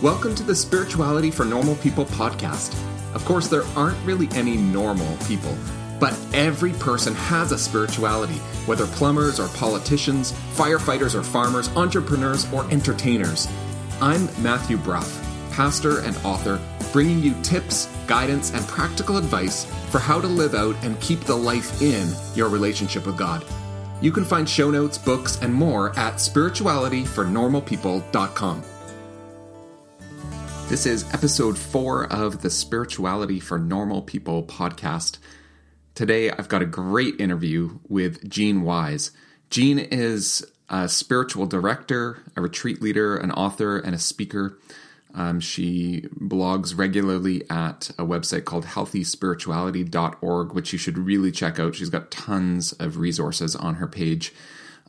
Welcome to the Spirituality for Normal People podcast. Of course, there aren't really any normal people, but every person has a spirituality, whether plumbers or politicians, firefighters or farmers, entrepreneurs or entertainers. I'm Matthew Brough, pastor and author, bringing you tips, guidance, and practical advice for how to live out and keep the life in your relationship with God. You can find show notes, books, and more at spiritualityfornormalpeople.com. This is episode four of the Spirituality for Normal People podcast. Today, I've got a great interview with Jean Wise. Jean is a spiritual director, a retreat leader, an author, and a speaker. Um, she blogs regularly at a website called healthyspirituality.org, which you should really check out. She's got tons of resources on her page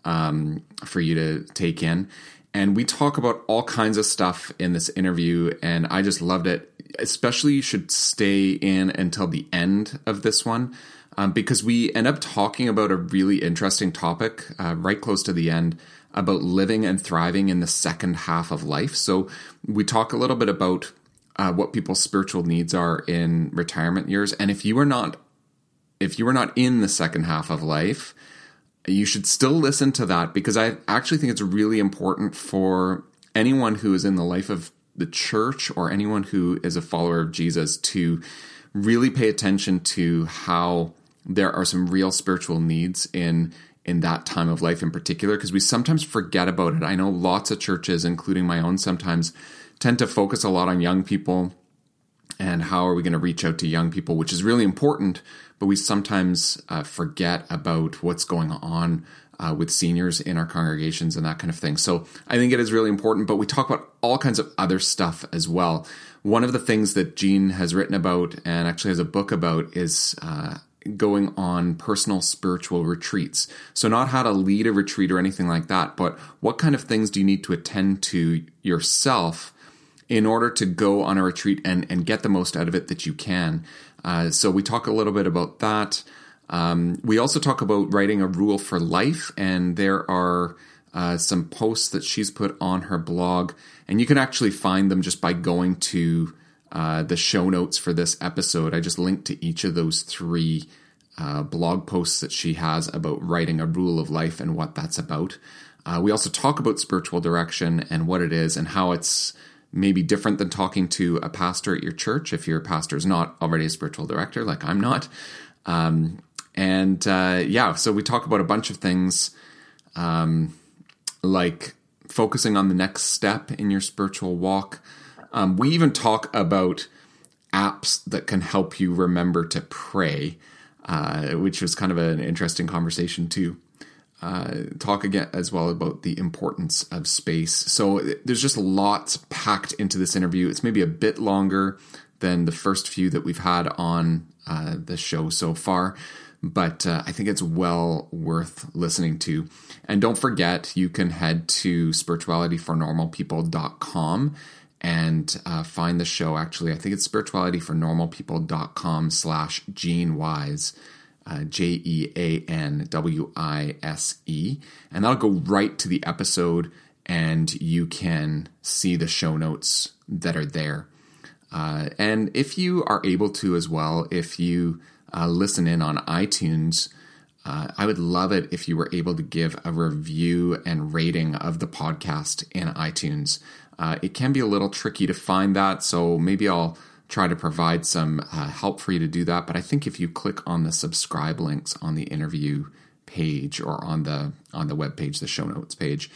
um, for you to take in. And we talk about all kinds of stuff in this interview, and I just loved it. Especially, you should stay in until the end of this one um, because we end up talking about a really interesting topic uh, right close to the end about living and thriving in the second half of life. So, we talk a little bit about uh, what people's spiritual needs are in retirement years, and if you are not if you are not in the second half of life, you should still listen to that because I actually think it's really important for anyone who is in the life of the church or anyone who is a follower of Jesus to really pay attention to how there are some real spiritual needs in in that time of life in particular because we sometimes forget about it. I know lots of churches including my own sometimes tend to focus a lot on young people and how are we going to reach out to young people which is really important but we sometimes uh, forget about what's going on uh, with seniors in our congregations and that kind of thing. So I think it is really important, but we talk about all kinds of other stuff as well. One of the things that Jean has written about and actually has a book about is uh, going on personal spiritual retreats. So, not how to lead a retreat or anything like that, but what kind of things do you need to attend to yourself in order to go on a retreat and, and get the most out of it that you can? Uh, so we talk a little bit about that. Um, we also talk about writing a rule for life, and there are uh, some posts that she's put on her blog, and you can actually find them just by going to uh, the show notes for this episode. I just linked to each of those three uh, blog posts that she has about writing a rule of life and what that's about. Uh, we also talk about spiritual direction and what it is and how it's maybe different than talking to a pastor at your church if your pastor is not already a spiritual director, like I'm not. Um, and uh, yeah, so we talk about a bunch of things um, like focusing on the next step in your spiritual walk. Um, we even talk about apps that can help you remember to pray, uh, which was kind of an interesting conversation too uh, talk again as well about the importance of space. So there's just lots packed into this interview. It's maybe a bit longer than the first few that we've had on uh, the show so far, but uh, I think it's well worth listening to. And don't forget, you can head to spiritualityfornormalpeople.com and uh, find the show. Actually, I think it's spiritualityfornormalpeople.com slash Jean Wise uh, J E A N W I S E. And that'll go right to the episode, and you can see the show notes that are there. Uh, and if you are able to as well, if you uh, listen in on iTunes, uh, I would love it if you were able to give a review and rating of the podcast in iTunes. Uh, it can be a little tricky to find that, so maybe I'll try to provide some uh, help for you to do that. But I think if you click on the subscribe links on the interview page or on the on the web page, the show notes page,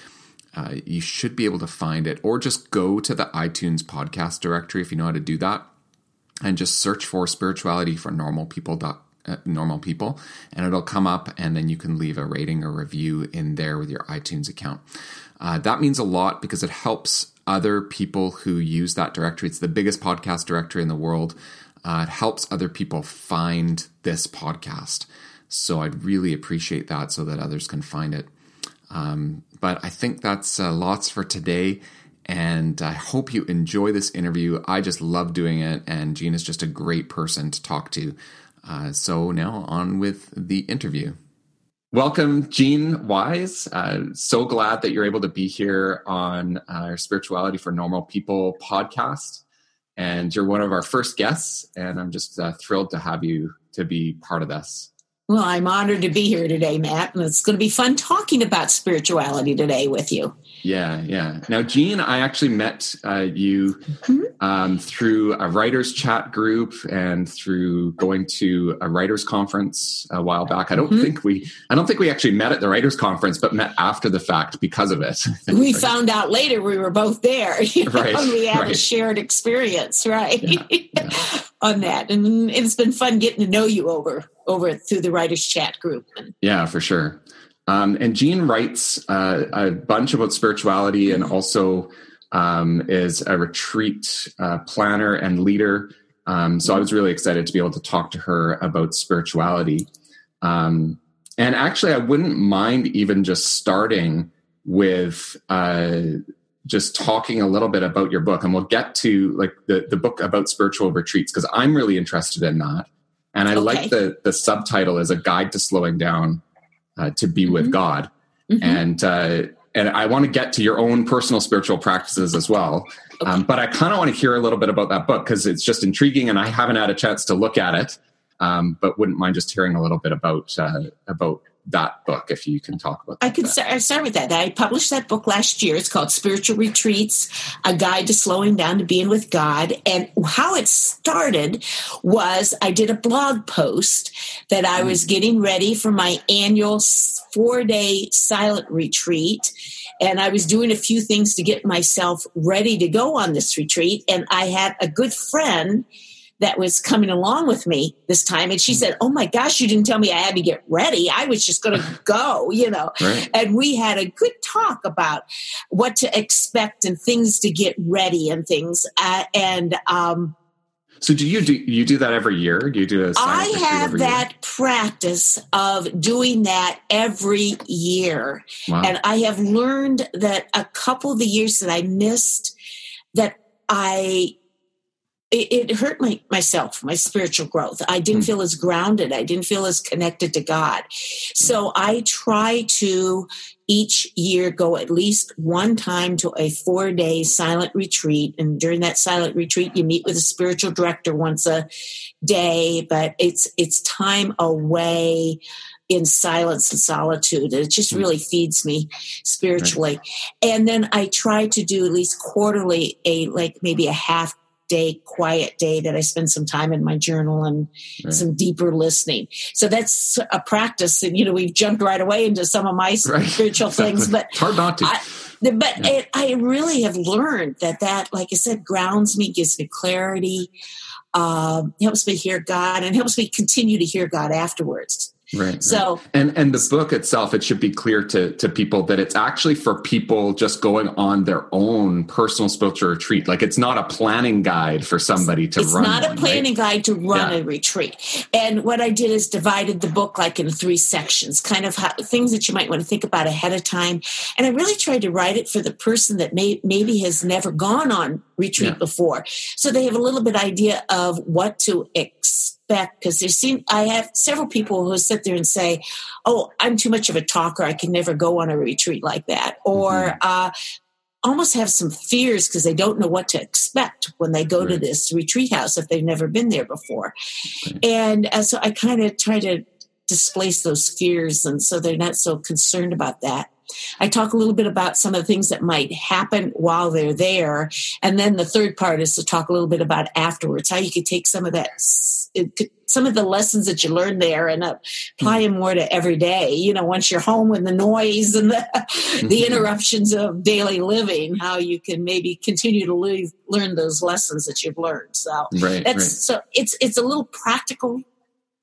uh, you should be able to find it. Or just go to the iTunes podcast directory if you know how to do that, and just search for spirituality for normal people. Uh, normal people, and it'll come up, and then you can leave a rating or review in there with your iTunes account. Uh, that means a lot because it helps other people who use that directory. It's the biggest podcast directory in the world. Uh, it helps other people find this podcast. So I'd really appreciate that so that others can find it. Um, but I think that's uh, lots for today. And I hope you enjoy this interview. I just love doing it. And Gina's just a great person to talk to. Uh, so now on with the interview. Welcome, Jean Wise. Uh, so glad that you're able to be here on our Spirituality for Normal People podcast. And you're one of our first guests, and I'm just uh, thrilled to have you to be part of this. Well, I'm honored to be here today, Matt, and it's going to be fun talking about spirituality today with you. Yeah, yeah. Now, Jean, I actually met uh, you mm-hmm. um, through a writers chat group and through going to a writers conference a while back. I don't mm-hmm. think we, I don't think we actually met at the writers conference, but met after the fact because of it. we right? found out later we were both there. You know, right, we had right. a shared experience, right? Yeah, yeah. On that, and it's been fun getting to know you over over through the writers chat group. Yeah, for sure. Um, and Jean writes uh, a bunch about spirituality and also um, is a retreat uh, planner and leader. Um, so I was really excited to be able to talk to her about spirituality. Um, and actually, I wouldn't mind even just starting with uh, just talking a little bit about your book, and we'll get to like the the book about spiritual retreats because I'm really interested in that. And I okay. like the the subtitle as a guide to slowing down uh, to be mm-hmm. with God. Mm-hmm. And uh, and I want to get to your own personal spiritual practices as well. Okay. Um, but I kind of want to hear a little bit about that book because it's just intriguing, and I haven't had a chance to look at it. Um, but wouldn't mind just hearing a little bit about uh, about that book if you can talk about that. I could start, start with that. I published that book last year. It's called Spiritual Retreats, A Guide to Slowing Down to Being with God. And how it started was I did a blog post that I hmm. was getting ready for my annual four day silent retreat. And I was doing a few things to get myself ready to go on this retreat. And I had a good friend that was coming along with me this time. And she hmm. said, Oh my gosh, you didn't tell me I had to get ready. I was just going to go, you know. Right. And we had a good talk about what to expect and things to get ready and things. Uh, and, um, so do you do you do that every year? Do you do a I have that year? practice of doing that every year. Wow. And I have learned that a couple of the years that I missed that I it, it hurt my myself, my spiritual growth. I didn't mm. feel as grounded. I didn't feel as connected to God. So I try to each year go at least one time to a four day silent retreat. And during that silent retreat, you meet with a spiritual director once a day, but it's, it's time away in silence and solitude. It just hmm. really feeds me spiritually. Right. And then I try to do at least quarterly a, like maybe a half day, quiet day that I spend some time in my journal and right. some deeper listening. So that's a practice. And, you know, we've jumped right away into some of my right. spiritual things, but it's hard not to. I, but yeah. it, I really have learned that that, like I said, grounds me, gives me clarity, um, helps me hear God, and helps me continue to hear God afterwards. Right. So and and the book itself, it should be clear to to people that it's actually for people just going on their own personal spiritual retreat. Like it's not a planning guide for somebody to it's run. It's not one, a planning right? guide to run yeah. a retreat. And what I did is divided the book like in three sections, kind of how, things that you might want to think about ahead of time. And I really tried to write it for the person that may, maybe has never gone on retreat yeah. before, so they have a little bit idea of what to expect because there seem I have several people who sit there and say, "Oh, I'm too much of a talker. I can never go on a retreat like that," or mm-hmm. uh, almost have some fears because they don't know what to expect when they go right. to this retreat house if they've never been there before. Right. And uh, so I kind of try to displace those fears, and so they're not so concerned about that. I talk a little bit about some of the things that might happen while they're there. And then the third part is to talk a little bit about afterwards, how you could take some of that, some of the lessons that you learned there and apply them more to every day. You know, once you're home with the noise and the, the mm-hmm. interruptions of daily living, how you can maybe continue to leave, learn those lessons that you've learned. So right, that's, right. so it's, it's a little practical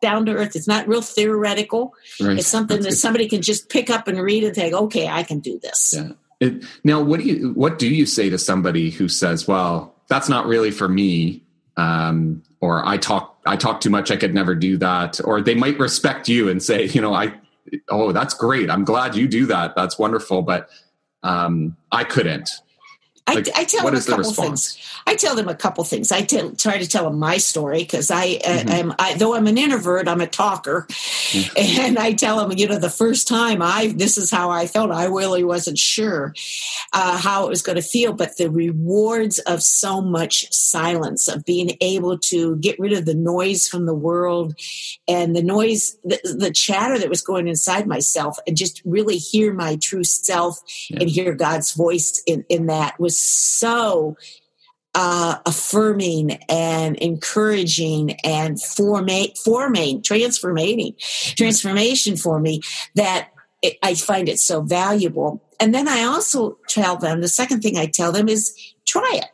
down to earth. It's not real theoretical. Right. It's something That's that good. somebody can just pick up and read and think, okay, I can do this. Yeah. It, now, what do you what do you say to somebody who says, "Well, that's not really for me," um, or "I talk I talk too much. I could never do that," or they might respect you and say, "You know, I oh, that's great. I'm glad you do that. That's wonderful, but um, I couldn't." Like, I, I, tell them a couple things. I tell them a couple things. I tell, try to tell them my story because I uh, mm-hmm. am, I, though I'm an introvert, I'm a talker, mm-hmm. and I tell them, you know, the first time I, this is how I felt. I really wasn't sure uh, how it was going to feel, but the rewards of so much silence, of being able to get rid of the noise from the world and the noise, the, the chatter that was going inside myself, and just really hear my true self yeah. and hear God's voice in in that was so uh, affirming and encouraging and formate, forming, transforming, transformation for me that it, I find it so valuable. And then I also tell them the second thing I tell them is try it.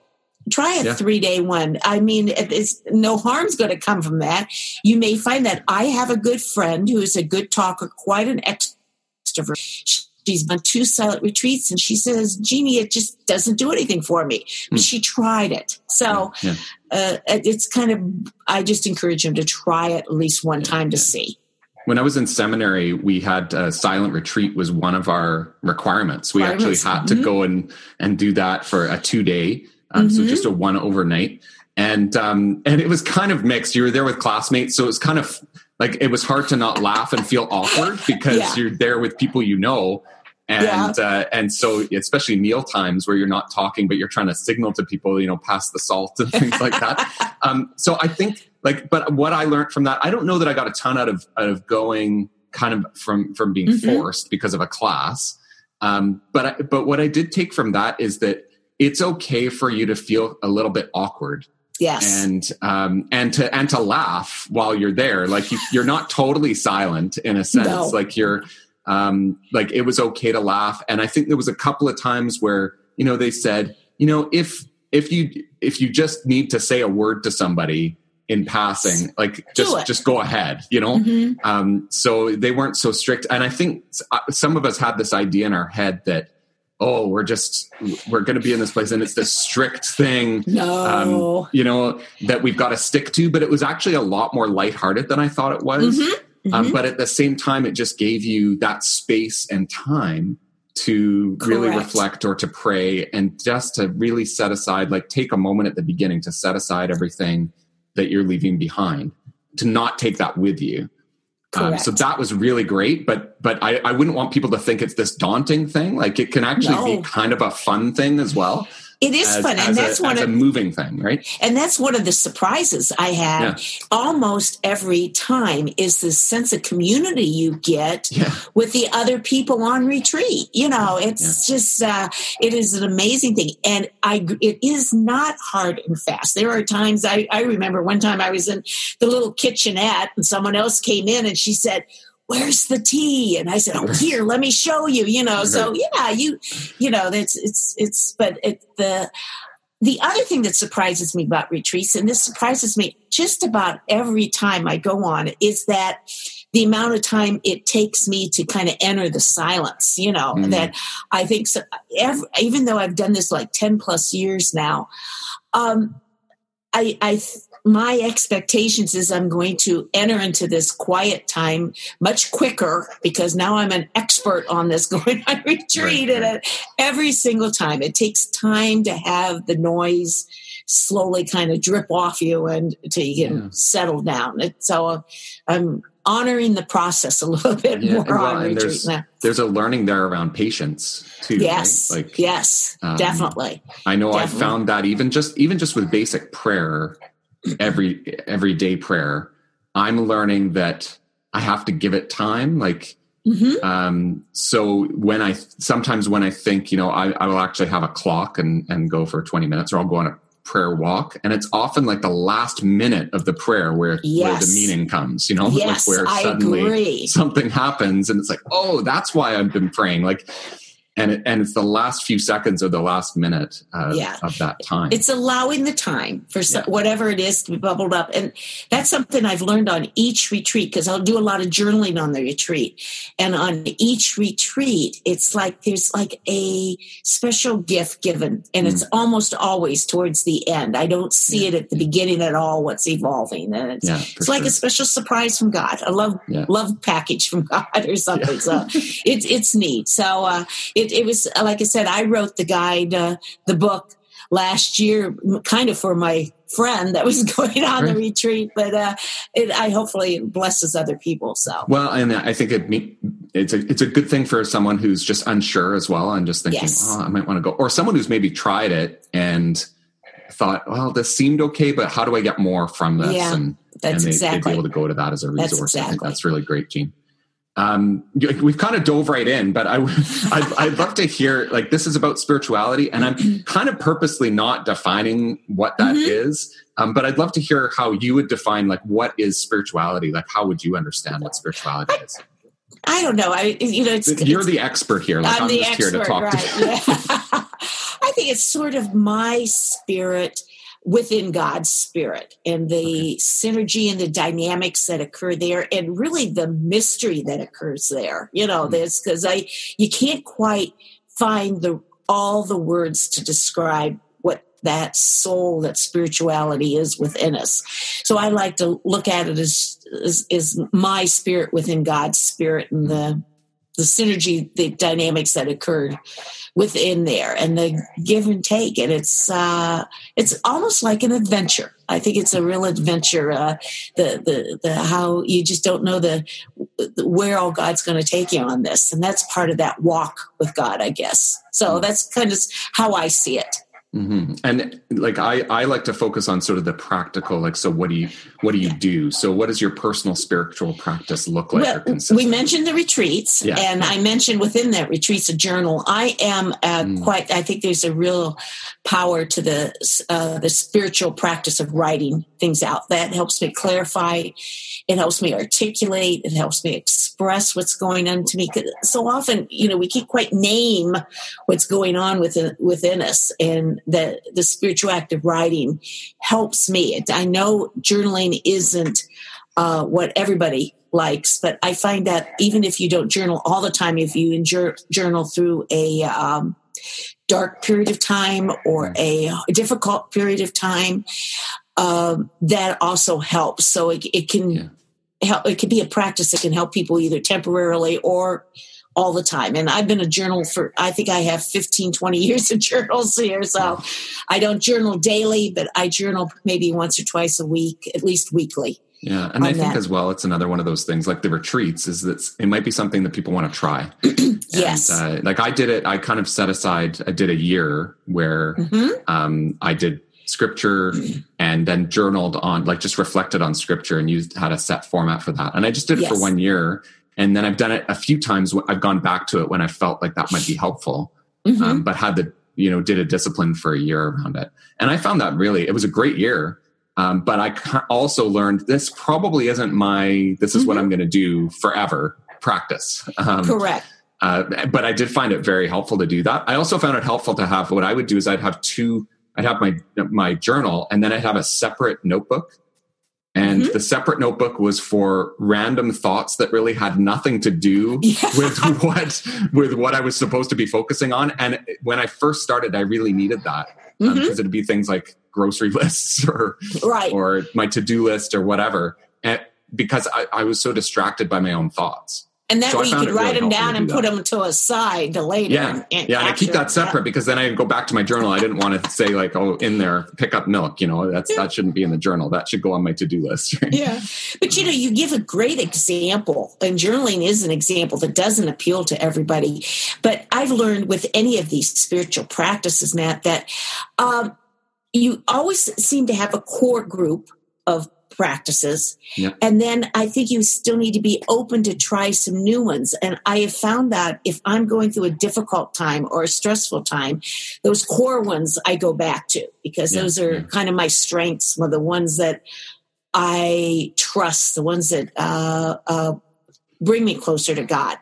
Try a yeah. three day one. I mean, it's, no harm's going to come from that. You may find that I have a good friend who is a good talker, quite an extrovert she's done two silent retreats and she says jeannie it just doesn't do anything for me but mm. she tried it so yeah, yeah. Uh, it's kind of i just encourage him to try it at least one time to see when i was in seminary we had a silent retreat was one of our requirements we actually had to mm-hmm. go and and do that for a two day um, mm-hmm. so just a one overnight and um and it was kind of mixed you were there with classmates so it was kind of like it was hard to not laugh and feel awkward because yeah. you're there with people you know and yeah. uh, and so especially meal times where you're not talking but you're trying to signal to people you know pass the salt and things like that um, so i think like but what i learned from that i don't know that i got a ton out of out of going kind of from from being mm-hmm. forced because of a class um, but I, but what i did take from that is that it's okay for you to feel a little bit awkward yes and um and to and to laugh while you're there like you, you're not totally silent in a sense no. like you're um, like it was okay to laugh. And I think there was a couple of times where, you know, they said, you know, if, if you, if you just need to say a word to somebody in passing, like just, just go ahead, you know? Mm-hmm. Um, so they weren't so strict. And I think uh, some of us had this idea in our head that, oh we're just we're going to be in this place and it's this strict thing no. Um, you know that we've got to stick to but it was actually a lot more lighthearted than i thought it was mm-hmm. Um, mm-hmm. Um, but at the same time, it just gave you that space and time to Correct. really reflect or to pray and just to really set aside, like take a moment at the beginning to set aside everything that you're leaving behind, to not take that with you. Um, so that was really great, but but I, I wouldn't want people to think it's this daunting thing. Like it can actually no. be kind of a fun thing as well. It is as, fun, and that's a, one of a moving thing, right? And that's one of the surprises I have yeah. almost every time is the sense of community you get yeah. with the other people on retreat. You know, it's yeah. just uh, it is an amazing thing, and I it is not hard and fast. There are times I, I remember one time I was in the little kitchenette, and someone else came in, and she said where's the tea and i said oh here let me show you you know so yeah you you know it's it's it's but it the the other thing that surprises me about retreats and this surprises me just about every time i go on is that the amount of time it takes me to kind of enter the silence you know mm. that i think so every, even though i've done this like 10 plus years now um i i my expectations is I'm going to enter into this quiet time much quicker because now I'm an expert on this going on retreat right, and every single time it takes time to have the noise slowly kind of drip off you and to you can yeah. settle down. so uh, I'm honoring the process a little bit yeah, more well, on retreat there's, now. There's a learning there around patience too. Yes, right? like yes, um, definitely. I know definitely. I found that even just even just with basic prayer every everyday prayer i'm learning that i have to give it time like mm-hmm. um so when i sometimes when i think you know I, I will actually have a clock and and go for 20 minutes or i'll go on a prayer walk and it's often like the last minute of the prayer where, yes. where the meaning comes you know yes, like where suddenly something happens and it's like oh that's why i've been praying like and it, and it's the last few seconds or the last minute uh, yeah. of that time. It's allowing the time for yeah. whatever it is to be bubbled up, and that's something I've learned on each retreat because I'll do a lot of journaling on the retreat, and on each retreat, it's like there's like a special gift given, and mm. it's almost always towards the end. I don't see yeah. it at the beginning at all. What's evolving, and it's, it's like sure. a special surprise from God, a love love package from God or something. So it's it's neat. So uh, it it, it was like I said. I wrote the guide, uh, the book last year, kind of for my friend that was going on right. the retreat, but uh, it, I hopefully it blesses other people. So well, and I think it it's a it's a good thing for someone who's just unsure as well, and just thinking, yes. oh, I might want to go, or someone who's maybe tried it and thought, well, this seemed okay, but how do I get more from this? Yeah, and that's and they, exactly. would be able to go to that as a resource. That's exactly. I think that's really great, Jean. Um, we've kind of dove right in, but I, I'd, I'd, love to hear like this is about spirituality, and I'm kind of purposely not defining what that mm-hmm. is. Um, but I'd love to hear how you would define like what is spirituality. Like, how would you understand what spirituality is? I don't know. I you know, it's, you're it's, the expert here. Like, I'm, I'm the just expert, here to talk right. to. Yeah. I think it's sort of my spirit within God's spirit and the synergy and the dynamics that occur there and really the mystery that occurs there. You know, mm-hmm. this because I you can't quite find the all the words to describe what that soul, that spirituality is within us. So I like to look at it as as, as my spirit within God's spirit and the the synergy, the dynamics that occurred within there and the give and take. And it's uh it's almost like an adventure. I think it's a real adventure uh the the the how you just don't know the, the where all god's going to take you on this. And that's part of that walk with god i guess. So mm. that's kind of how i see it Mm-hmm. And like I, I like to focus on sort of the practical. Like, so what do you what do you do? So, what does your personal spiritual practice look like? Well, we mentioned the retreats, yeah. and I mentioned within that retreats a journal. I am uh, mm. quite. I think there's a real power to the uh, the spiritual practice of writing things out. That helps me clarify. It helps me articulate. It helps me express what's going on to me. So often, you know, we can't quite name what's going on within within us, and the the spiritual act of writing helps me. I know journaling isn't uh, what everybody likes, but I find that even if you don't journal all the time, if you journal through a um, dark period of time or a difficult period of time, um, that also helps. So it, it can yeah. help. It can be a practice that can help people either temporarily or all the time. And I've been a journal for, I think I have 15, 20 years of journals here. So I don't journal daily, but I journal maybe once or twice a week, at least weekly. Yeah. And I think that. as well, it's another one of those things like the retreats is that it might be something that people want to try. yes. And, uh, like I did it, I kind of set aside, I did a year where mm-hmm. um, I did scripture and then journaled on like just reflected on scripture and used had a set format for that and i just did it yes. for one year and then I've done it a few times. I've gone back to it when I felt like that might be helpful, mm-hmm. um, but had the, you know, did a discipline for a year around it. And I found that really, it was a great year. Um, but I also learned this probably isn't my, this is mm-hmm. what I'm going to do forever practice. Um, Correct. Uh, but I did find it very helpful to do that. I also found it helpful to have what I would do is I'd have two, I'd have my, my journal and then I'd have a separate notebook and mm-hmm. the separate notebook was for random thoughts that really had nothing to do yeah. with what with what I was supposed to be focusing on. And when I first started, I really needed that because um, mm-hmm. it'd be things like grocery lists or right. or my to do list or whatever. And because I, I was so distracted by my own thoughts. And that so way you could write really them down and put them to a side to later. Yeah, and, yeah, and I keep that separate because then I go back to my journal. I didn't want to say like, oh, in there, pick up milk. You know, that's yeah. that shouldn't be in the journal. That should go on my to do list. Right? Yeah, but you know, you give a great example, and journaling is an example that doesn't appeal to everybody. But I've learned with any of these spiritual practices, Matt, that um, you always seem to have a core group of practices. And then I think you still need to be open to try some new ones. And I have found that if I'm going through a difficult time or a stressful time, those core ones I go back to because yeah. those are yeah. kind of my strengths, the ones that I trust, the ones that uh, uh, bring me closer to God.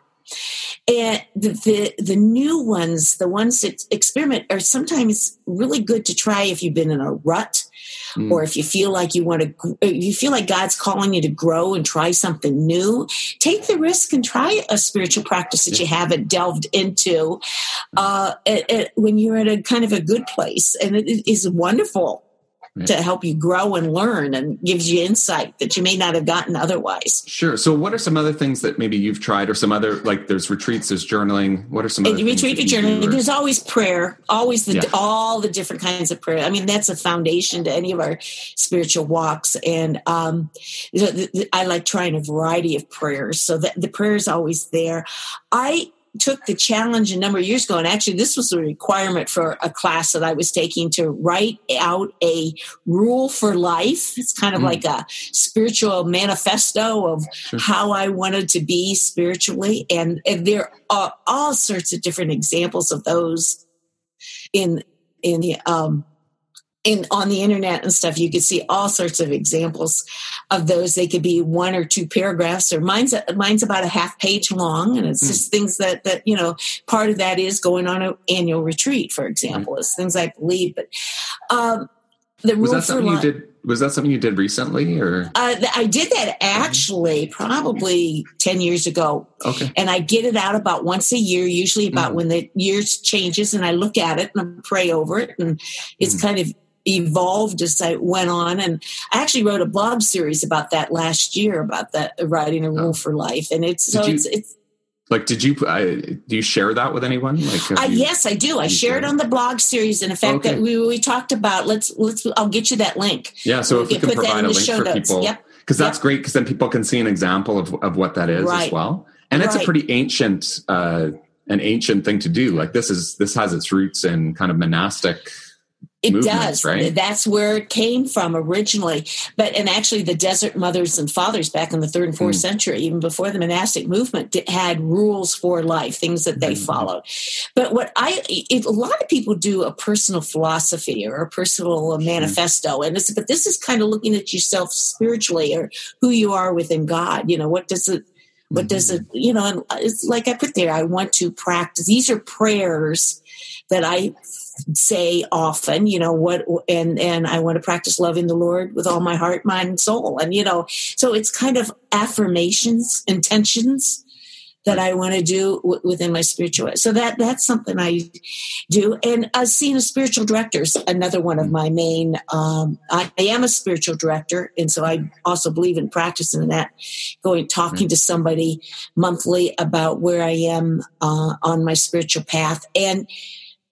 And the, the, the new ones, the ones that experiment, are sometimes really good to try if you've been in a rut mm. or if you feel like you want to, you feel like God's calling you to grow and try something new, take the risk and try a spiritual practice that you haven't delved into uh, at, at, when you're at a kind of a good place. And it is wonderful. To help you grow and learn and gives you insight that you may not have gotten otherwise. Sure. So, what are some other things that maybe you've tried, or some other like there's retreats, there's journaling? What are some other retreat journaling? There's always prayer, always the yeah. all the different kinds of prayer. I mean, that's a foundation to any of our spiritual walks, and um, I like trying a variety of prayers, so that the prayer is always there. I took the challenge a number of years ago, and actually, this was a requirement for a class that I was taking to write out a rule for life. It's kind of mm. like a spiritual manifesto of sure. how I wanted to be spiritually, and, and there are all sorts of different examples of those in in the um, in on the internet and stuff you can see all sorts of examples of those they could be one or two paragraphs or mine's mine's about a half page long and it's mm. just things that that you know part of that is going on an annual retreat for example mm. is things i believe but um the was that something you did was that something you did recently or uh, i did that actually probably 10 years ago okay and i get it out about once a year usually about mm. when the years changes and i look at it and I pray over it and it's mm. kind of evolved as I went on. And I actually wrote a blog series about that last year about that writing a rule oh. for life. And it's so you, it's it's like did you uh, do you share that with anyone like uh, you, yes i do i share it on the blog series and in fact okay. that we, we talked about let's let's i'll get you that link yeah so if we can provide a link for notes. people yep because that's yep. great because then people can see an example of, of what that is right. as well and it's right. a pretty ancient uh an ancient thing to do like this is this has its roots in kind of monastic it does. Right? That's where it came from originally. But and actually, the desert mothers and fathers back in the third and fourth mm. century, even before the monastic movement, had rules for life, things that they mm. followed. But what I, it, a lot of people do a personal philosophy or a personal manifesto, and it's, but this is kind of looking at yourself spiritually or who you are within God. You know, what does it what does it mm-hmm. you know it's like i put there i want to practice these are prayers that i say often, you know, what, and, and I want to practice loving the Lord with all my heart, mind, and soul. And, you know, so it's kind of affirmations, intentions that I want to do w- within my spiritual. So that, that's something I do. And uh, seeing a spiritual director another one of my main, um, I, I, am a spiritual director. And so I also believe in practicing that, going, talking to somebody monthly about where I am uh, on my spiritual path. And,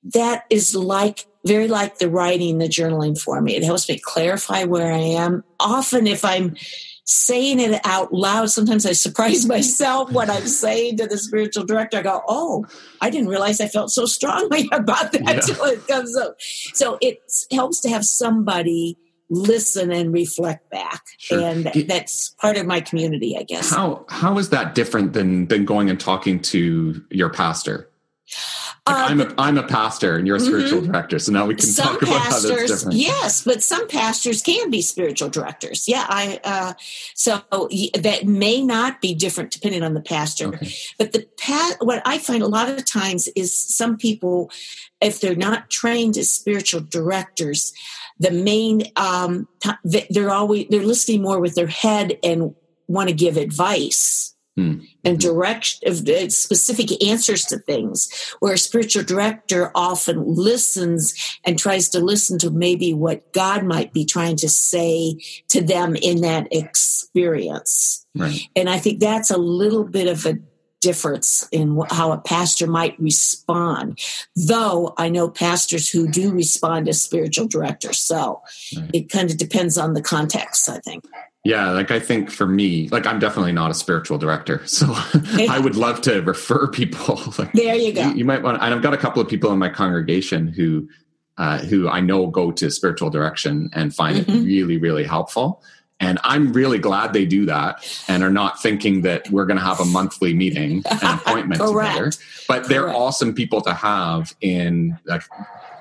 that is like very like the writing, the journaling for me. It helps me clarify where I am. Often, if I'm saying it out loud, sometimes I surprise myself when I'm saying to the spiritual director, I go, Oh, I didn't realize I felt so strongly about that until yeah. it comes up. So it helps to have somebody listen and reflect back sure. and that's part of my community i guess how how is that different than than going and talking to your pastor like uh, I'm a I'm a pastor and you're a spiritual mm-hmm. director, so now we can talk about pastors, how that's different. Yes, but some pastors can be spiritual directors. Yeah, I uh, so that may not be different depending on the pastor. Okay. But the pa- what I find a lot of times is some people, if they're not trained as spiritual directors, the main um, they're always they're listening more with their head and want to give advice Mm. and direct uh, specific answers to things where a spiritual director often listens and tries to listen to maybe what god might be trying to say to them in that experience right. and i think that's a little bit of a difference in how a pastor might respond though i know pastors who do respond as spiritual directors so right. it kind of depends on the context i think yeah, like I think for me, like I'm definitely not a spiritual director, so I would love to refer people. like, there you go. You, you, might want, and I've got a couple of people in my congregation who, uh, who I know go to spiritual direction and find mm-hmm. it really, really helpful. And I'm really glad they do that and are not thinking that we're going to have a monthly meeting, and appointment together. But they're Correct. awesome people to have in. Like,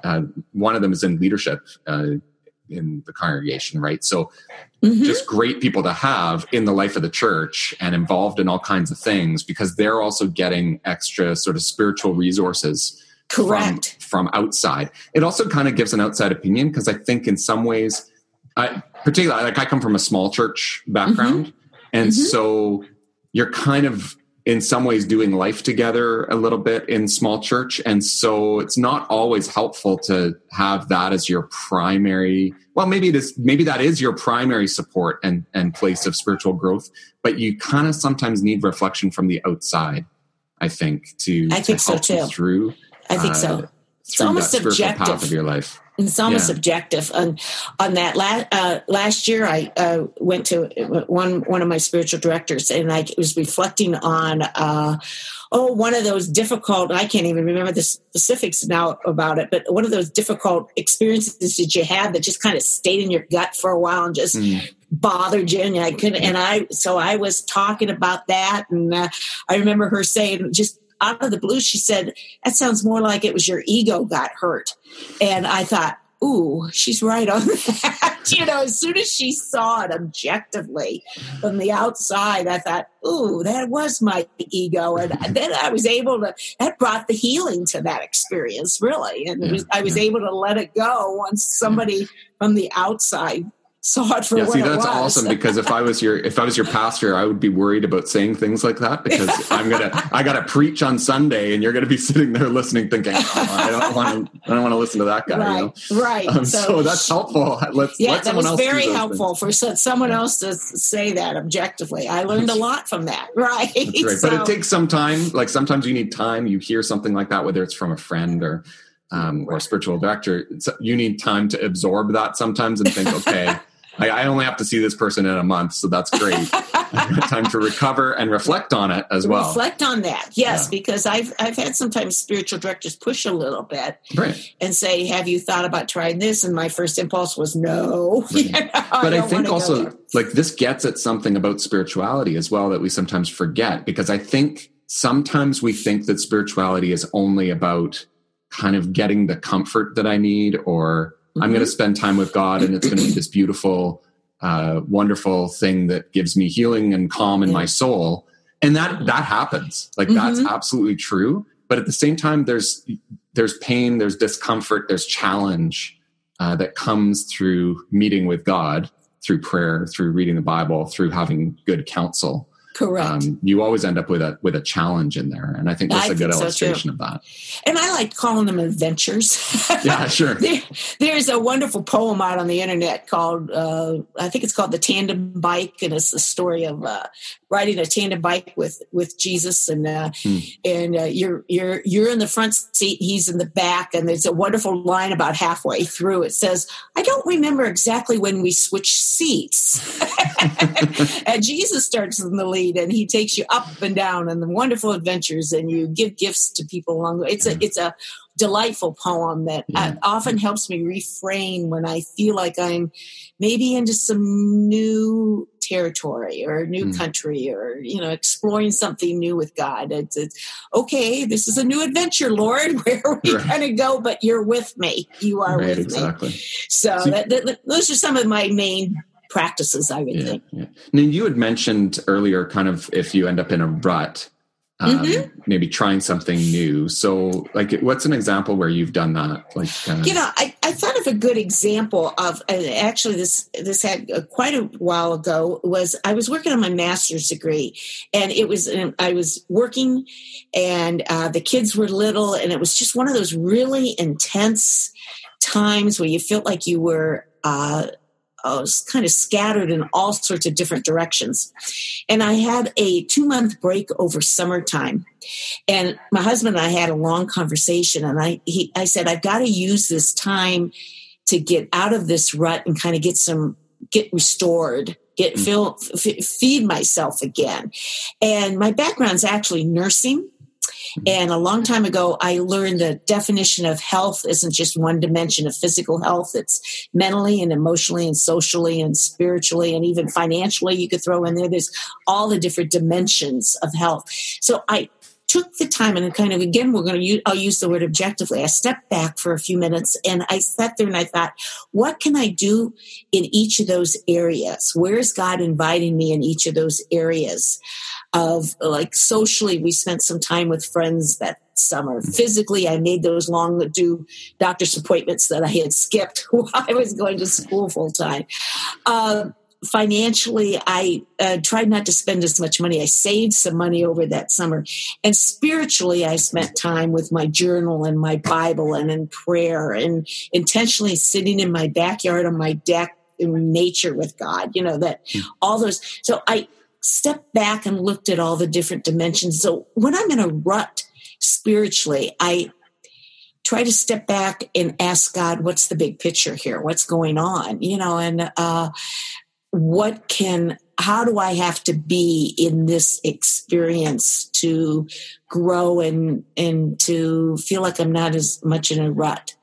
uh, one of them is in leadership. Uh, in the congregation, right? So mm-hmm. just great people to have in the life of the church and involved in all kinds of things because they're also getting extra sort of spiritual resources correct from, from outside. It also kind of gives an outside opinion because I think in some ways, I, particularly like I come from a small church background, mm-hmm. and mm-hmm. so you're kind of in some ways doing life together a little bit in small church and so it's not always helpful to have that as your primary well maybe it is maybe that is your primary support and and place of spiritual growth but you kind of sometimes need reflection from the outside i think to I think to so too. through I think uh, so. It's almost that spiritual path subjective. of your life It's almost Yeah. subjective. On on that last uh, last year, I uh, went to one one of my spiritual directors, and I was reflecting on uh, oh one of those difficult. I can't even remember the specifics now about it, but one of those difficult experiences that you had that just kind of stayed in your gut for a while and just Mm. bothered you and I couldn't and I so I was talking about that and uh, I remember her saying just out of the blue she said that sounds more like it was your ego got hurt. And I thought ooh she's right on that. You know as soon as she saw it objectively from the outside I thought ooh that was my ego. And then I was able to that brought the healing to that experience really. And was, I was able to let it go once somebody from the outside saw it for yeah what see that's awesome because if i was your if i was your pastor i would be worried about saying things like that because i'm gonna i gotta preach on sunday and you're gonna be sitting there listening thinking oh, i don't want to i don't want to listen to that guy right, you know? right. um, so, that's helpful let's yeah, let that was very helpful things. for someone else to say that objectively. I learned a lot from that. Right, right. So- but it takes some time. Like sometimes you need time. You hear something like that, whether it's from a friend or um, or a spiritual director. You need time to absorb that sometimes and think, okay, I, I only have to see this person in a month, so that's great. Time to recover and reflect on it as well. reflect on that. Yes, Yeah. because I've I've had sometimes spiritual directors push a little bit Right. and say, "Have you thought about trying this?" And my first impulse was no. Right. You know, but I, don't think also like this gets at something about spirituality as well that we sometimes forget because I think sometimes we think that spirituality is only about kind of getting the comfort that I need or I'm Mm-hmm. going to spend time with God and it's going to be this beautiful uh, wonderful thing that gives me healing and calm in my soul and that that happens like that's Mhm. absolutely true but at the same time there's there's pain there's discomfort there's challenge uh, that comes through meeting with God, through prayer, through reading the Bible, through having good counsel. Correct. Um, you always end up with a with a challenge in there, and I think that's I a good think so, illustration of that. and I like calling them adventures. Yeah, sure. There, there's a wonderful poem out on the internet called, uh, I think it's called "The Tandem Bike," and it's the story of uh, riding a tandem bike with with Jesus, and uh, Hmm. and uh, you're you're you're in the front seat, he's in the back, and there's a wonderful line about halfway through. It says, "I don't remember exactly when we switched seats." and Jesus starts in the lead, and he takes you up and down on the wonderful adventures, and you give gifts to people along the way. It's a it's a delightful poem that uh, Yeah. often helps me refrain when I feel like I'm maybe into some new territory or a new Mm. country or you know exploring something new with God. It's, it's okay. This is a new adventure, Lord. Where are we Right. going to go? But you're with me. You are right, with me. exactly. So So- that, that, those are some of my main practices. I would Yeah, think. yeah. Now you had mentioned earlier, kind of if you end up in a rut, um, Mm-hmm. maybe trying something new. So, like, what's an example where you've done that? Like, uh, You know, I, I thought of a good example of uh, actually this this had uh, quite a while ago was I was working on my master's degree and it was um, I was working and uh, the kids were little and it was just one of those really intense times where you felt like you were uh, uh, kind of scattered in all sorts of different directions. And I had a two month break over summertime. And my husband and I had a long conversation, and I he I said I've got to use this time to get out of this rut and kind of get some get restored, get Mm. feel f- feed myself again. And my background's actually nursing. Mm-hmm. And a long time ago, I learned the definition of health isn't just one dimension of physical health. It's mentally and emotionally and socially and spiritually and even financially. You could throw in there. There's all the different dimensions of health. So I took the time and kind of again we're going to use i'll use the word objectively i stepped back for a few minutes and i sat there and i thought what can i do in each of those areas where is god inviting me in each of those areas of like socially we spent some time with friends that summer physically i made those long due doctor's appointments that i had skipped while i was going to school full time um, financially, I uh, tried not to spend as much money. I saved some money over that summer. And spiritually, I spent time with my journal and my Bible and in prayer and intentionally sitting in my backyard on my deck in nature with God, you know, that mm. all those. So I stepped back and looked at all the different dimensions. So when I'm in a rut spiritually, I try to step back and ask God, what's the big picture here? What's going on? You know, and uh, what can how do I have to be in this experience to grow and and to feel like I'm not as much in a rut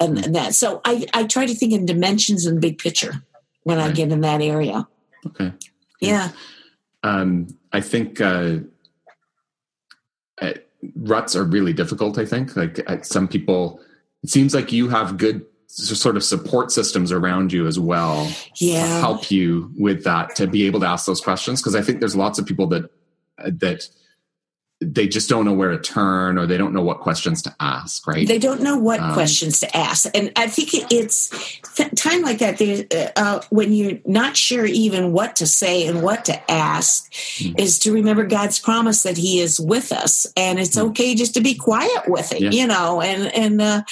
and, and that so I, I try to think in dimensions and big picture when I get in that area. Okay. Yeah. Um, I think uh, uh, ruts are really difficult. I think like uh, some people, it seems like you have good sort of support systems around you as well yeah. help you with that to be able to ask those questions because i think there's lots of people that that they just don't know where to turn or they don't know what questions to ask right they don't know what um, questions to ask and i think it's time like that uh, when you're not sure even what to say and what to ask mm-hmm. is to remember god's promise that he is with us and it's mm-hmm. okay just to be quiet with it yeah. you know and and uh,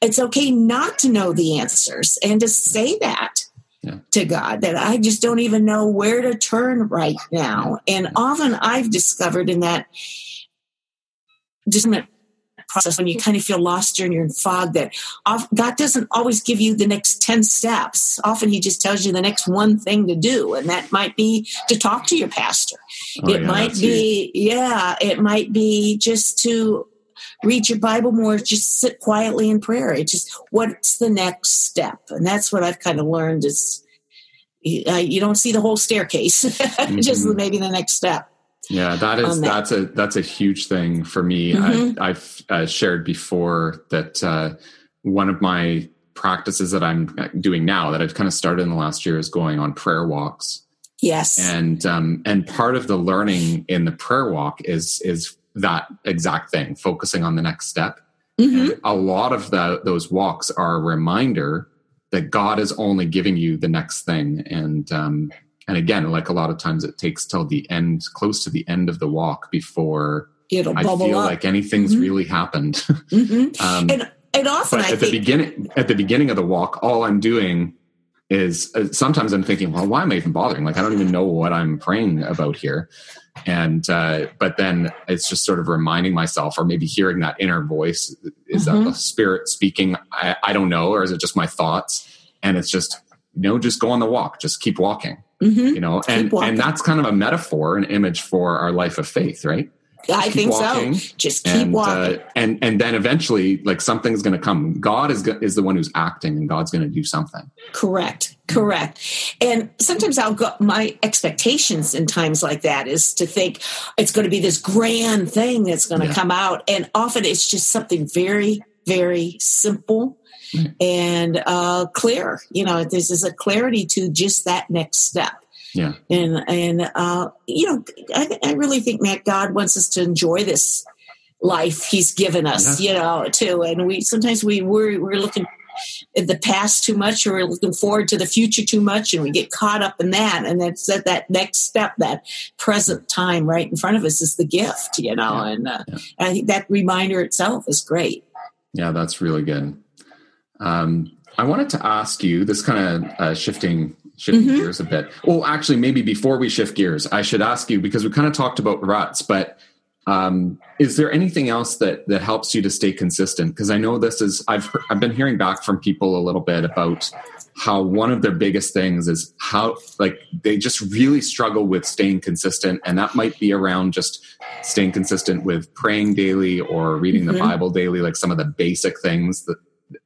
it's okay not to know the answers and to say that yeah. to God that I just don't even know where to turn right now. And often I've discovered in that discernment process when you kind of feel lost and you're in fog that God doesn't always give you the next 10 steps. Often he just tells you the next one thing to do. And that might be to talk to your pastor. Oh, it yeah, might be, yeah, it might be just to read your Bible more, just sit quietly in prayer. It just, what's the next step? And that's what I've kind of learned is uh, you don't see the whole staircase, mm-hmm. just maybe the next step. Yeah, that is that. that's a that's a huge thing for me. Mm-hmm. I, have uh, shared before that uh, one of my practices that I'm doing now that I've kind of started in the last year is going on prayer walks. Yes, and um, and part of the learning in the prayer walk is is that exact thing, focusing on the next step. Mm-hmm. a lot of the, those walks are a reminder that God is only giving you the next thing, and um, and again, like a lot of times, it takes till the end, close to the end of the walk before It'll I feel up. like anything's mm-hmm. really happened. Mm-hmm. um, and, and often, at think, the beginning, at the beginning of the walk, all I'm doing is uh, sometimes I'm thinking, well, why am I even bothering? Like, I don't even know what I'm praying about here. And, uh, but then it's just sort of reminding myself, or maybe hearing that inner voice. Is mm-hmm. that the spirit speaking? I, I don't know. Or is it just my thoughts? And it's just, you know, just go on the walk, just keep walking. Mm-hmm. You know, and and that's kind of a metaphor, an image for our life of faith, right? I think walking, so. Just keep and, walking, uh, and and then eventually, like something's going to come. God is is the one who's acting, and God's going to do something. Correct, correct. And sometimes I'll go. My expectations in times like that is to think it's going to be this grand thing that's going to yeah. come out, and often it's just something very, very simple and uh, clear. You know, this is a clarity to just that next step. Yeah. And, and, uh, you know, I, I really think, Matt, God wants us to enjoy this life he's given us, yeah. you know, too. And we, sometimes we, we're, we're looking at the past too much or we're looking forward to the future too much and we get caught up in that. And that's that, that next step, that present time right in front of us is the gift, you know, yeah. and uh, yeah. I think that reminder itself is great. Yeah, that's really good. Um, I wanted to ask you this kind of uh, shifting shifting mm-hmm. gears a bit. Well, actually, maybe before we shift gears, I should ask you because we kind of talked about ruts, but um, is there anything else that that helps you to stay consistent? Because I know this is I've I've been hearing back from people a little bit about how one of their biggest things is how like they just really struggle with staying consistent and that might be around just staying consistent with praying daily or reading mm-hmm. the bible daily like some of the basic things that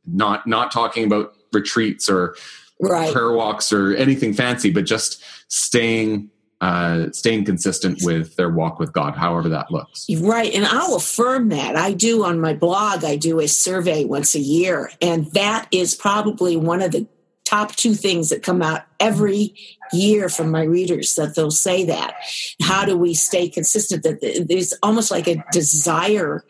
not not talking about retreats or right. prayer walks or anything fancy, but just staying uh, staying consistent with their walk with God, however that looks. Right. And I'll affirm that. I do on my blog, I do a survey once a year. And that is probably one of the top two things that come out every year from my readers that they'll say that. How do we stay consistent? That there's almost like a desire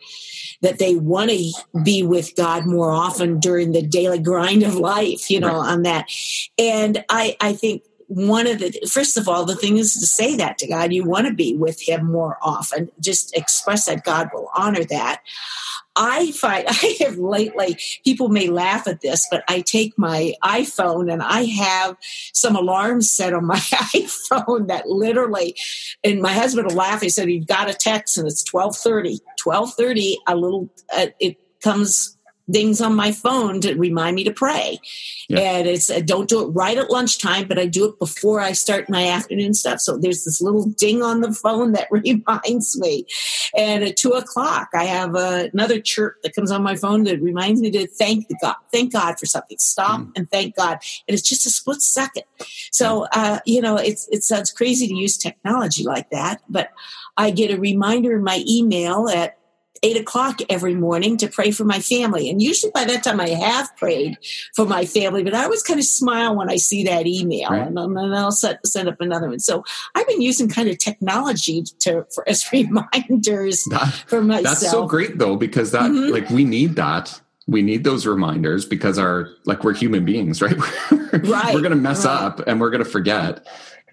that they want to be with God more often during the daily grind of life, you know, right. on that. And I, I think one of the first of all the thing is to say that to god you want to be with him more often just express that god will honor that I find I have lately, people may laugh at this, but I take my iPhone and I have some alarms set on my iPhone that literally, and my husband will laugh. He said, he got a text and it's 1230, 1230, a little, uh, it comes dings on my phone to remind me to pray. Yeah. And it's I don't do it right at lunchtime, but I do it before I start my afternoon stuff. So there's this little ding on the phone that reminds me. And at two o'clock, I have uh, another chirp that comes on my phone that reminds me to thank the God, thank God for something. Stop mm. and thank God. And it's just a split second. So uh, you know, it's it sounds crazy to use technology like that, but I get a reminder in my email at eight o'clock every morning to pray for my family. And usually by that time I have prayed for my family, but I always kind of smile when I see that email right. and, then I'll set, send up another one. So I've been using kind of technology to for, as reminders that, for myself. That's so great though, because that mm-hmm. like we need that we need those reminders because our like we're human beings right right we're going to mess right. up and we're going to forget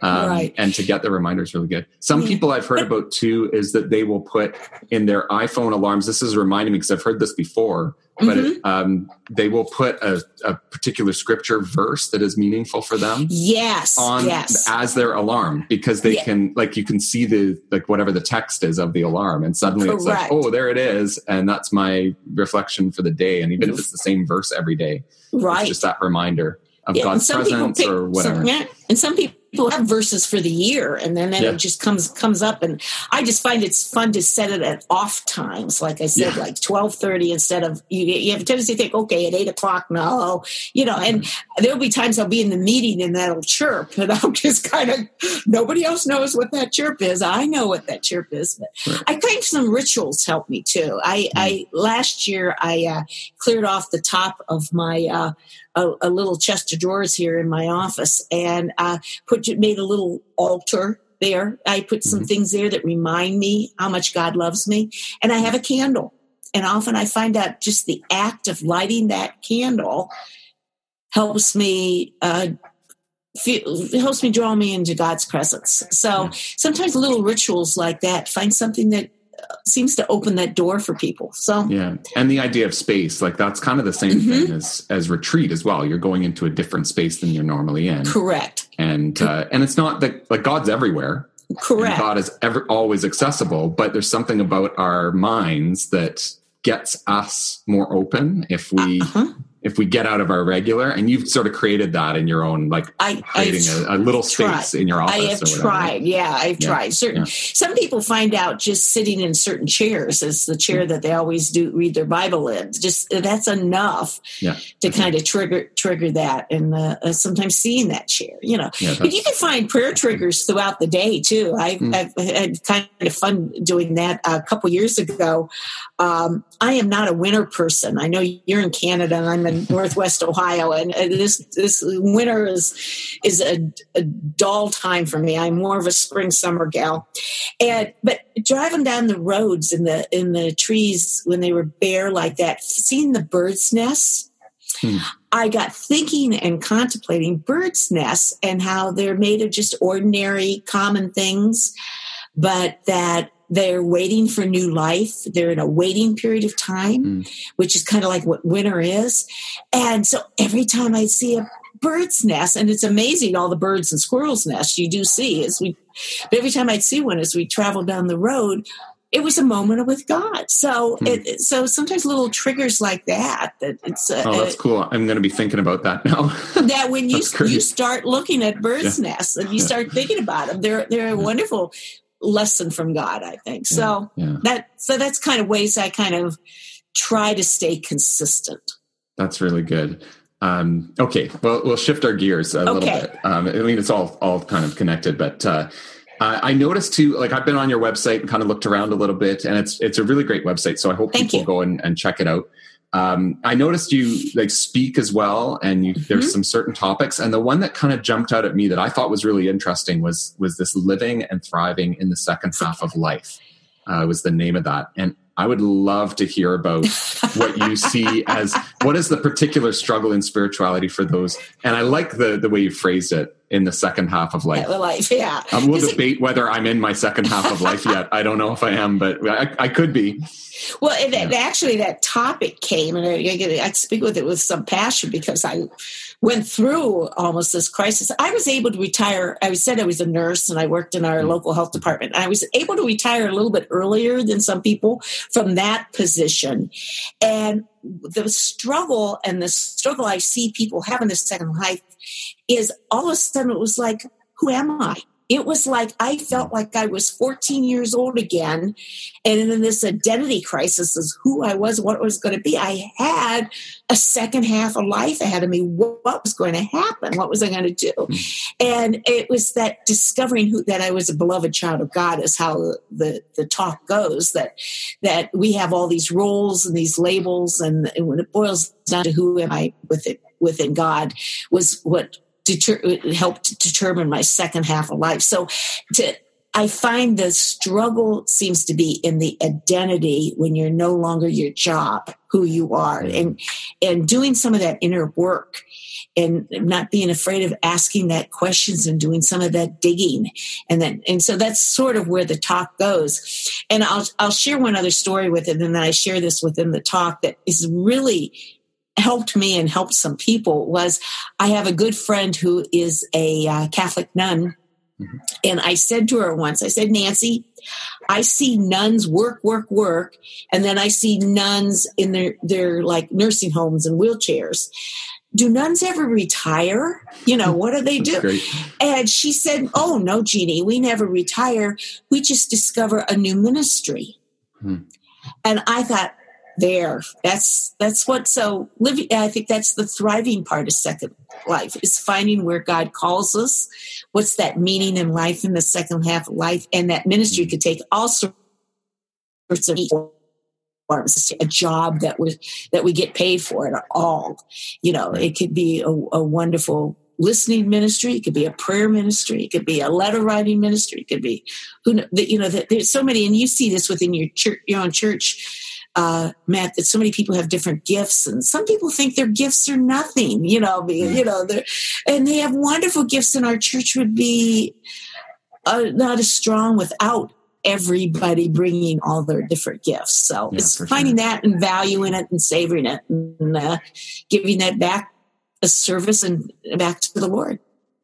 um, right. And to get the reminders really good. Some yeah. people I've heard about too is that they will put in their iPhone alarms. This is reminding me because I've heard this before, but mm-hmm. it, um, they will put a, a, particular scripture verse that is meaningful for them. Yes. On yes. as their alarm because they yeah. can like you can see the like whatever the text is of the alarm and suddenly Correct. it's like oh there it is and that's my reflection for the day and even if it's the same verse every day, right? just that reminder of yeah, God's presence or whatever. Some, yeah. And some people people have verses for the year and then, then yeah. it just comes comes up and i just find it's fun to set it at off times like i said yeah. like 12.30 instead of you, you have a tendency to think okay at 8 o'clock no you know and mm-hmm. there'll be times i'll be in the meeting and that'll chirp and i'll just kind of nobody else knows what that chirp is i know what that chirp is but right. i think some rituals help me too i mm-hmm. i last year i uh, cleared off the top of my uh, a, a, little chest of drawers here in my office and uh, put made a little altar there. I put some mm-hmm. things there that remind me how much God loves me, and I have a candle. And often I find out just the act of lighting that candle helps me uh, it helps me draw me into God's presence. So yeah. sometimes little rituals like that, find something that seems to open that door for people. So yeah, and the idea of space, like that's kind of the same mm-hmm. thing as as retreat as well. You're going into a different space than you're normally in. Correct. And uh, and it's not that like God's everywhere. Correct. God is ever always accessible, but there's something about our minds that gets us more open if we uh-huh if we get out of our regular and you've sort of created that in your own like I, creating a, a, little space tried. in your office i have tried yeah i've yeah. tried certain yeah. some people find out just sitting in certain chairs as the chair that they always do read their bible in just that's enough yeah. to kind of trigger trigger that and uh, uh, sometimes seeing that chair you know but you can find prayer triggers throughout the day too i've, mm. I've had kind of fun doing that a couple years ago um, i am not a winter person i know you're in canada and i'm in Northwest Ohio, and this this winter is is a, a dull time for me. I'm more of a spring summer gal, and but driving down the roads in the in the trees when they were bare like that, seeing the birds' nests. Hmm. I got thinking and contemplating birds' nests and how they're made of just ordinary, common things, but that they're waiting for new life. They're in a waiting period of time, mm. which is kind of like what winter is. And so every time I see a bird's nest, and it's amazing all the birds and squirrels' nests you do see as we, but every time I'd see one as we travel down the road, it was a moment with God. So, hmm. it, so sometimes little triggers like that. That it's. Uh, oh, that's cool. I'm going to be thinking about that now. that when you you start looking at birds' yeah. nests and you yeah. start thinking about them, they're they're wonderful lesson from God, I think. So yeah, yeah. that so that's kind of ways I kind of try to stay consistent. That's really good. Um, okay, well, we'll shift our gears a okay. little bit. Um, I mean, it's all all kind of connected, but uh, I noticed too. Like, I've been on your website and kind of looked around a little bit, and it's it's a really great website. So I hope Thank people you. go and, and check it out. Um, I noticed you like speak as well, and you, mm-hmm. there's some certain topics. And the one that kind of jumped out at me that I thought was really interesting was was this living and thriving in the second half of life. Uh, was the name of that, and I would love to hear about what you see as what is the particular struggle in spirituality for those. And I like the the way you phrased it in the second half of life. Yeah, life, yeah. Um, we'll debate it, whether I'm in my second half of life yet. I don't know if I am, but I, I could be. Well, and yeah. actually, that topic came, and I, I speak with it with some passion because I went through almost this crisis. I was able to retire. I said I was a nurse and I worked in our mm-hmm. local health department. I was able to retire a little bit earlier than some people from that position. And the struggle and the struggle I see people have in this second life is all of a sudden it was like, who am I? It was like I felt like I was 14 years old again. And in this identity crisis is who I was, what was going to be. I had a second half of life ahead of me. What, was going to happen? What was I going to do? Hmm. And it was that discovering who, that I was a beloved child of God is how the, the talk goes that, that we have all these roles and these labels. And, and when it boils down to who am I with it, within God was what deter- helped determine my second half of life. So to, I find the struggle seems to be in the identity when you're no longer your job, who you are, and and doing some of that inner work, and not being afraid of asking that questions and doing some of that digging, and then and so that's sort of where the talk goes. And I'll I'll share one other story with it, and then I share this within the talk that is really helped me and helped some people was I have a good friend who is a uh, Catholic nun. Mm-hmm. And I said to her once, I said, Nancy, I see nuns work, work, work, and then I see nuns in their, their like nursing homes and wheelchairs. Do nuns ever retire? You know, what do they do? Great. And she said, Oh, no, Jeannie, we never retire. We just discover a new ministry. Hmm. And I thought, there. That's that's what so living. I think that's the thriving part of second life is finding where God calls us. What's that meaning in life in the second half of life, and that ministry could take all sorts of forms. A job that was that we get paid for at all. You know, it could be a, a wonderful listening ministry. It could be a prayer ministry. It could be a letter writing ministry. It could be, who that you know, that there's so many, and you see this within your church, your own church uh, Matt, that so many people have different gifts, and some people think their gifts are nothing. You know, you know, and they have wonderful gifts, and our church would be uh, not as strong without everybody bringing all their different gifts. So yeah, it's finding sure. that and valuing it and savoring it and uh, giving that back a service and back to the Lord.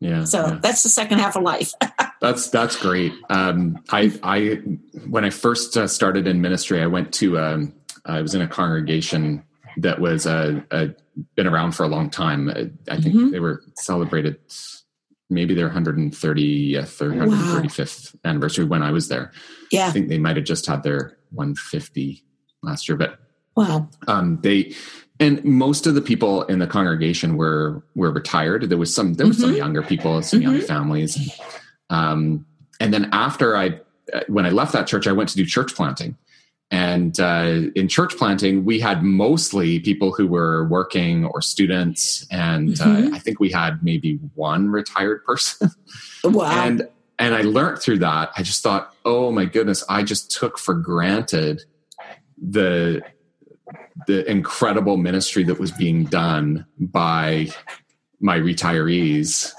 Yeah. So yeah. that's the second half of life. that's that's great. Um, I I when I first uh, started in ministry, I went to um, I was in a congregation that was uh, uh, been around for a long time. I think mm-hmm. they were celebrated maybe their 130th or 135th wow. anniversary when I was there. Yeah, I think they might have just had their 150 last year, but wow, um, they and most of the people in the congregation were were retired. There was some there were mm-hmm. some younger people, some mm-hmm. young families, and, um, and then after I when I left that church, I went to do church planting. And uh, in church planting, we had mostly people who were working or students, and uh, mm-hmm. uh, I think we had maybe one retired person. Wow! and and I learned through that. I just thought, oh my goodness, I just took for granted the the incredible ministry that was being done by my retirees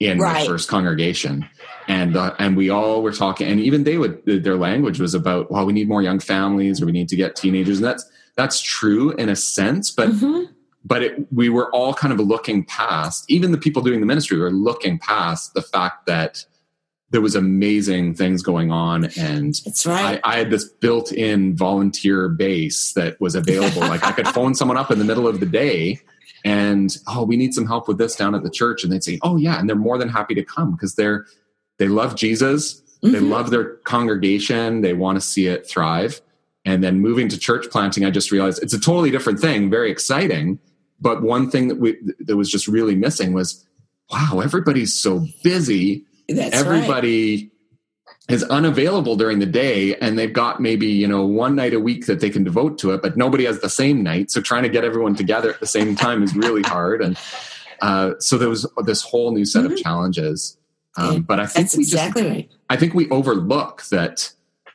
in right. my first congregation and uh, and we all were talking and even they would their language was about well we need more young families or we need to get teenagers and that's that's true in a sense but mm-hmm. but it, we were all kind of looking past even the people doing the ministry were looking past the fact that there was amazing things going on. And That's right. I, I had this built-in volunteer base that was available. Like i could phone someone up in the middle of the day and oh we need some help with this down at the church. And they'd say oh yeah. And they're more than happy to come because they're they love jesus. Mm-hmm. they love their congregation. They want to see it thrive. And then moving to church planting i just realized it's a totally different thing very exciting. But one thing that we that was just really missing was wow everybody's so busy That's everybody right is unavailable during the day and they've got maybe you know one night a week that they can devote to it but nobody has the same night. So trying to get everyone together at the same time is really hard. And uh, so there was this whole new set mm-hmm. of challenges. Um, but i think That's we exactly just, right. i think we overlook that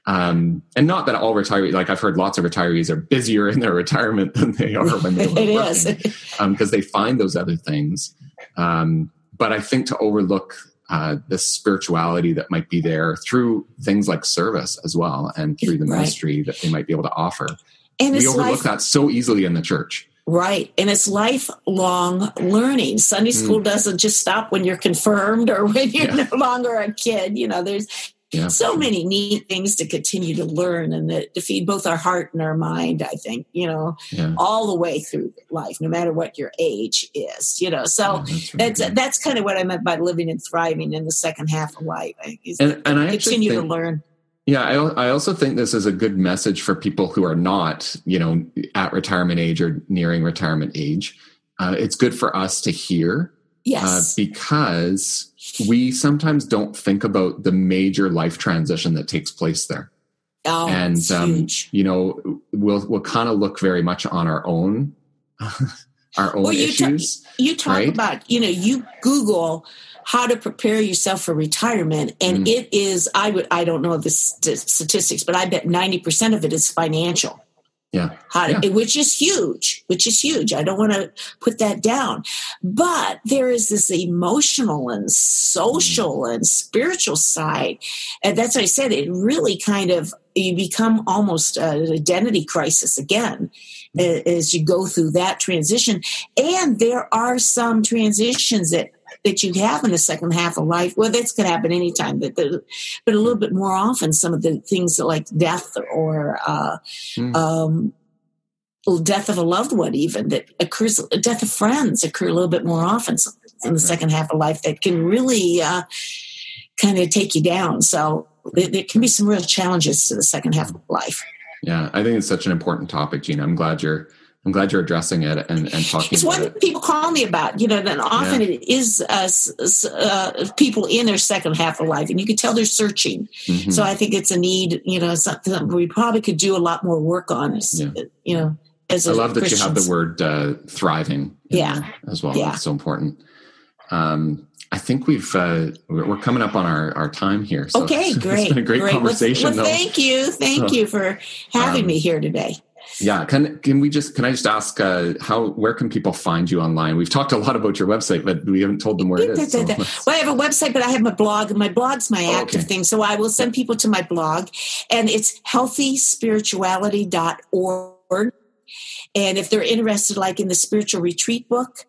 um, and not that all retirees like i've heard lots of retirees are busier in their retirement than they are when they were it working because um, they find those other things. Um, but I think to overlook uh, the spirituality that might be there through things like service as well, and through the Right. ministry that they might be able to offer. And we it's overlook life, that so easily in the church. right. And it's lifelong learning. Sunday school doesn't just stop when you're confirmed or when you're. Yeah. no longer a kid. You know, there's Yeah. so many neat things to continue to learn and that to feed both our heart and our mind, I think, you know, Yeah. all the way through life, no matter what your age is, you know. So Yeah, that's really that's that's kind of what I meant by living and thriving in the second half of life. And, and I continue think, to learn. Yeah, I, I also think this is a good message for people who are not, you know, at retirement age or nearing retirement age. Uh, it's good for us to hear uh, Yes. because we sometimes don't think about the major life transition that takes place there. oh, and um, you know, we'll we'll kind of look very much on our own, our own Well, you ta- issues. You talk right? about, you know, you Google how to prepare yourself for retirement, and Mm. it is. I would. I don't know the st- statistics, but I bet ninety percent of it is financial. Yeah, How Yeah. which is huge, which is huge. I don't want to put that down, but there is this emotional and social mm-hmm. and spiritual side, and that's what I said. It really kind of you become almost an identity crisis again mm-hmm. a- as you go through that transition. And there are some transitions that that you have in the second half of life. Well, that's going to happen anytime, but the, but a little bit more often. Some of the things like death or uh, Hmm. um, death of a loved one, even that occurs, death of friends occur a little bit more often in the second half of life that can really uh, kind of take you down. So there, there can be some real challenges to the second half of life. yeah. I think it's such an important topic, Gina. I'm glad you're I'm glad you're addressing it and, and talking It's about one it. people call me about, you know, and often Yeah. it is uh, uh, people in their second half of life, and you can tell they're searching. Mhm. So I think it's a need, you know, something that we probably could do a lot more work on. Is, Yeah. You know, as I love that you have the word uh, thriving in Yeah. as well. Yeah. That's so important. Um, I think we've uh, we're coming up on our, our time here. So Okay, it's great. been a great Well, conversation. Well, though. thank you, thank So, you for having um, me here today. Yeah, can can we just can I just ask uh, how where can people find you online? We've talked a lot about your website, but we haven't told them where it is. so Well, I have a website, but I have my blog, and my blog's my Oh, active okay. thing. So I will send people to my blog, and it's healthyspirituality.org. And if they're interested, like in the spiritual retreat book,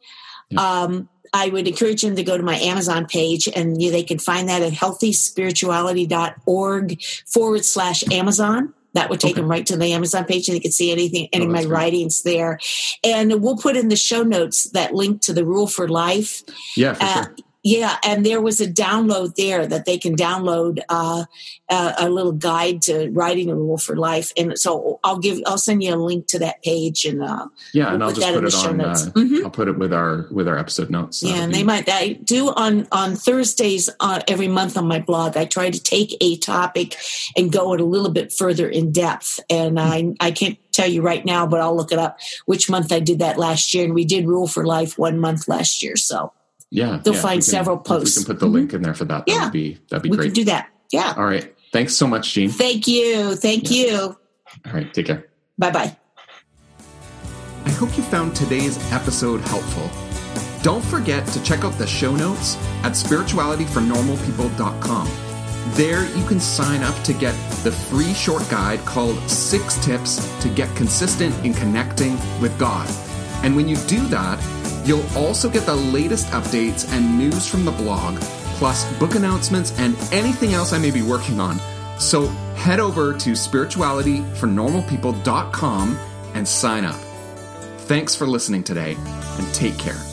Yeah. um, I would encourage them to go to my Amazon page, and you, they can find that at healthyspirituality.org forward slash Amazon. That would take Okay. them right to the Amazon page, and they could see anything, any Oh, of my great. writings there. And we'll put in the show notes that link to the Rule for Life. yeah, for Uh, sure. Yeah, and there was a download there that they can download uh, a, a little guide to writing a rule for life, and so I'll give I'll send you a link to that page, and uh, Yeah, and I'll put just that put in the it show on. notes. Uh, Mhm. I'll put it with our with our episode notes. yeah, and be- they might I do on on Thursdays uh, every month on my blog. I try to take a topic and go it a little bit further in depth, and I I can't tell you right now, but I'll look it up which month I did that last year, and we did rule for life one month last year, so yeah, they'll yeah, find can- several posts. We can put the Mhm. link in there for that. That Yeah. would be that'd be we great. can do that. Yeah. All right, thanks so much, Gene. Thank you. Thank you. All right, take care. Bye bye. I hope you found today's episode helpful. Don't forget to check out the show notes at spiritualityfornormalpeople.com. There you can sign up to get the free short guide called Six Tips to Get Consistent in Connecting with God. And when you do that, you'll also get the latest updates and news from the blog, plus book announcements and anything else I may be working on. So head over to spiritualityfornormalpeople.com and sign up. Thanks for listening today, and take care.